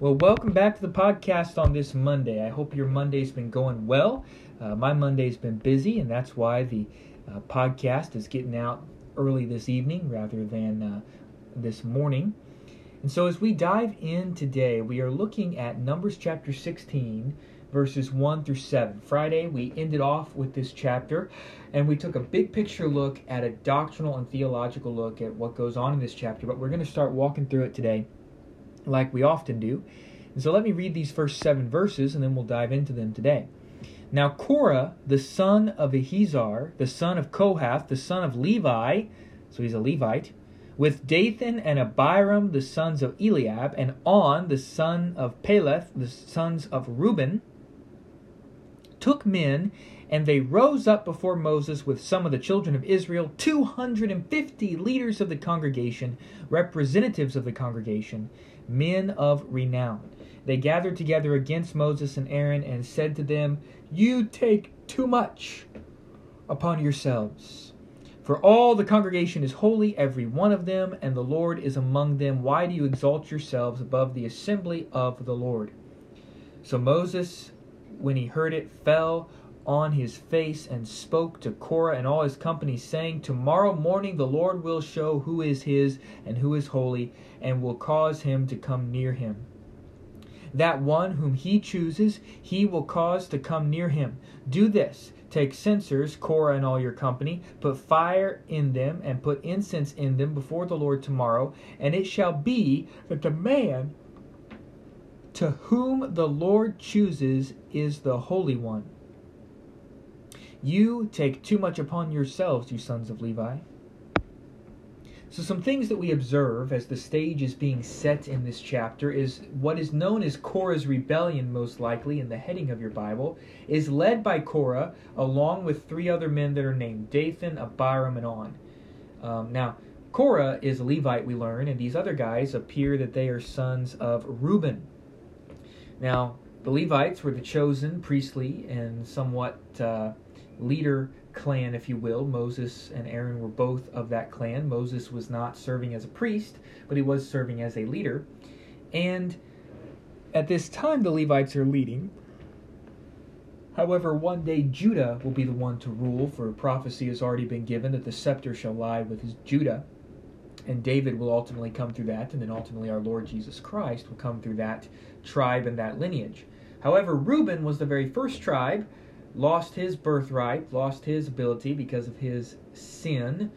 Well, welcome back to the podcast on this Monday. I hope your Monday's been going well. Uh, my Monday's been busy, and that's why the uh, podcast is getting out early this evening rather than uh, this morning. And so, as we dive in today, we are looking at Numbers chapter 16, verses 1 through 7. Friday, we ended off with this chapter, and we took a big picture look at a doctrinal and theological look at what goes on in this chapter. But we're going to start walking through it today like we often do. And so let me read these first seven verses and then we'll dive into them today. Now Korah, the son of Ahizar, the son of Kohath, the son of Levi, so he's a Levite, with Dathan and Abiram, the sons of Eliab, and On, the son of Peleth, the sons of Reuben, took men, and they rose up before Moses with some of the children of Israel, 250 leaders of the congregation, representatives of the congregation, men of renown. They gathered together against Moses and Aaron and said to them, You take too much upon yourselves. For all the congregation is holy, every one of them, and the Lord is among them. Why do you exalt yourselves above the assembly of the Lord? So Moses, when he heard it, fell on his face and spoke to Korah and all his company, saying, Tomorrow morning the Lord will show who is his and who is holy, and will cause him to come near him. That one whom he chooses, he will cause to come near him. Do this. Take censers, Korah and all your company, put fire in them, and put incense in them before the Lord tomorrow. And it shall be that the man to whom the Lord chooses is the Holy One. You take too much upon yourselves, you sons of Levi. So, some things that we observe as the stage is being set in this chapter is what is known as Korah's rebellion, most likely, in the heading of your Bible, is led by Korah along with three other men that are named Dathan, Abiram, and On. Um, now, Korah is a Levite, we learn, and these other guys appear that they are sons of Reuben. Now, the Levites were the chosen priestly and somewhat uh, leader clan, if you will. Moses and Aaron were both of that clan. Moses was not serving as a priest, but he was serving as a leader. And at this time, the Levites are leading. However, one day Judah will be the one to rule, for prophecy has already been given that the scepter shall lie with Judah. And David will ultimately come through that, and then ultimately our Lord Jesus Christ will come through that tribe and that lineage. However, Reuben was the very first tribe lost his birthright, lost his ability because of his sin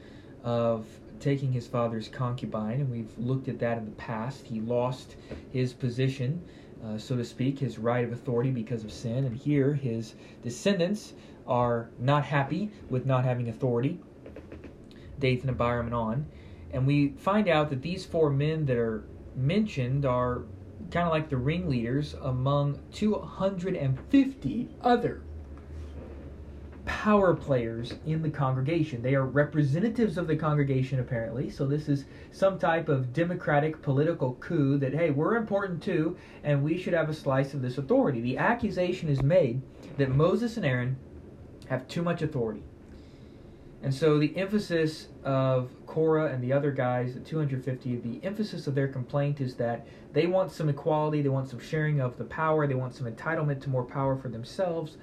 of taking his father's concubine, and we've looked at that in the past. He lost his position, uh, so to speak, his right of authority because of sin, and here his descendants are not happy with not having authority. Dathan, Abiram, and On. And we find out that these four men that are mentioned are kind of like the ringleaders among 250 other power players in the congregation. They are representatives of the congregation, apparently. So, this is some type of democratic political coup that, hey, we're important too, and we should have a slice of this authority. The accusation is made that Moses and Aaron have too much authority. And so, the emphasis of Korah and the other guys, the 250, the emphasis of their complaint is that they want some equality, they want some sharing of the power, they want some entitlement to more power for themselves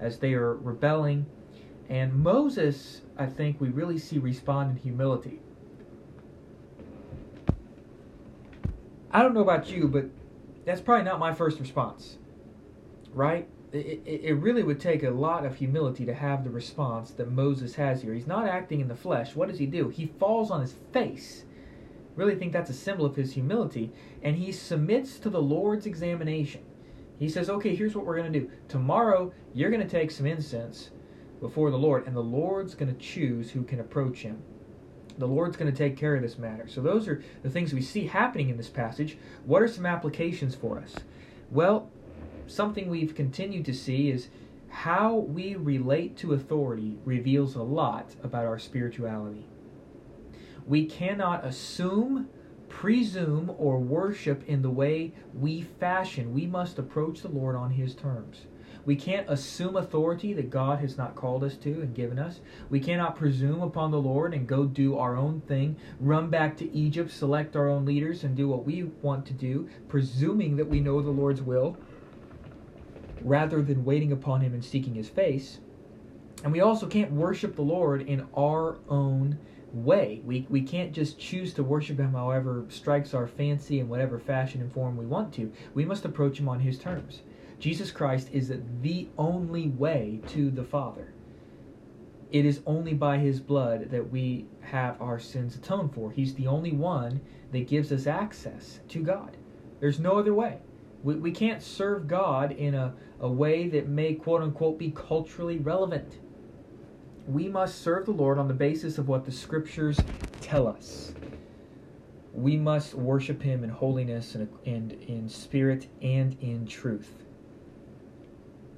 as they are rebelling. And Moses, I think we really see respond in humility. I don't know about you, but that's probably not my first response, right? It, it, it, really would take a lot of humility to have the response that Moses has here. He's not acting in the flesh. What does he do? He falls on his face. Really think that's a symbol of his humility. And he submits to the Lord's examination. He says, okay, here's what we're going to do. Tomorrow, you're going to take some incense before the Lord, and the Lord's going to choose who can approach him. The Lord's going to take care of this matter. So, those are the things we see happening in this passage. What are some applications for us? Well, something we've continued to see is how we relate to authority reveals a lot about our spirituality. We cannot assume presume or worship in the way we fashion. We must approach the Lord on His terms. We can't assume authority that God has not called us to and given us. We cannot presume upon the Lord and go do our own thing, run back to Egypt, select our own leaders, and do what we want to do, presuming that we know the Lord's will, rather than waiting upon Him and seeking His face. And we also can't worship the Lord in our own way. We, we can't just choose to worship Him however strikes our fancy in whatever fashion and form we want to. We must approach Him on His terms. Jesus Christ is the only way to the Father. It is only by His blood that we have our sins atoned for. He's the only one that gives us access to God. There's no other way. We, we can't serve God in a, a way that may, quote unquote, be culturally relevant we must serve the Lord on the basis of what the scriptures tell us. We must worship Him in holiness and, and in spirit and in truth.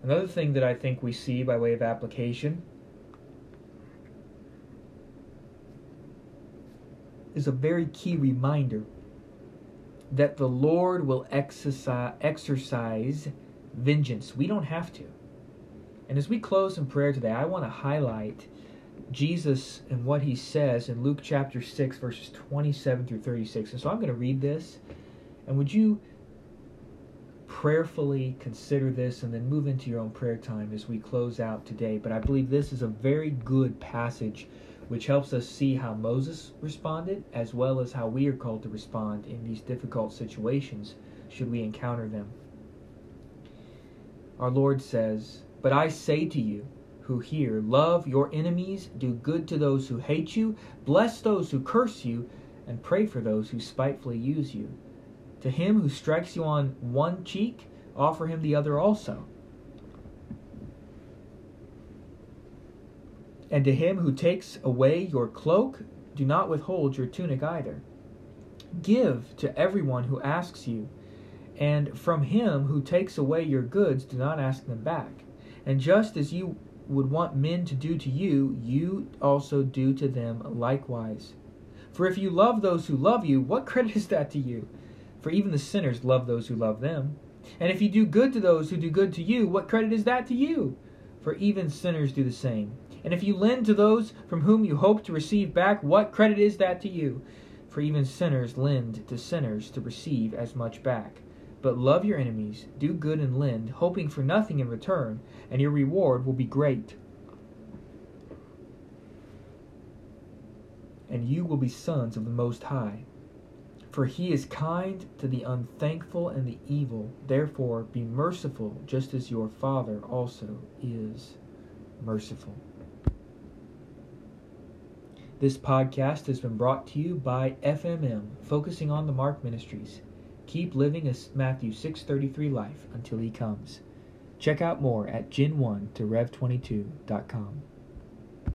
Another thing that I think we see by way of application is a very key reminder that the Lord will exercise, exercise vengeance. We don't have to. And as we close in prayer today, I want to highlight Jesus and what he says in Luke chapter 6, verses 27 through 36. And so I'm going to read this. And would you prayerfully consider this and then move into your own prayer time as we close out today? But I believe this is a very good passage which helps us see how Moses responded as well as how we are called to respond in these difficult situations should we encounter them. Our Lord says, but I say to you who hear, love your enemies, do good to those who hate you, bless those who curse you, and pray for those who spitefully use you. To him who strikes you on one cheek, offer him the other also. And to him who takes away your cloak, do not withhold your tunic either. Give to everyone who asks you, and from him who takes away your goods, do not ask them back. And just as you would want men to do to you, you also do to them likewise. For if you love those who love you, what credit is that to you? For even the sinners love those who love them. And if you do good to those who do good to you, what credit is that to you? For even sinners do the same. And if you lend to those from whom you hope to receive back, what credit is that to you? For even sinners lend to sinners to receive as much back. But love your enemies, do good and lend, hoping for nothing in return, and your reward will be great. And you will be sons of the Most High. For he is kind to the unthankful and the evil. Therefore, be merciful, just as your Father also is merciful. This podcast has been brought to you by FMM, focusing on the Mark Ministries. Keep living a Matthew 6:33 life until he comes. Check out more at gen1 to rev22.com.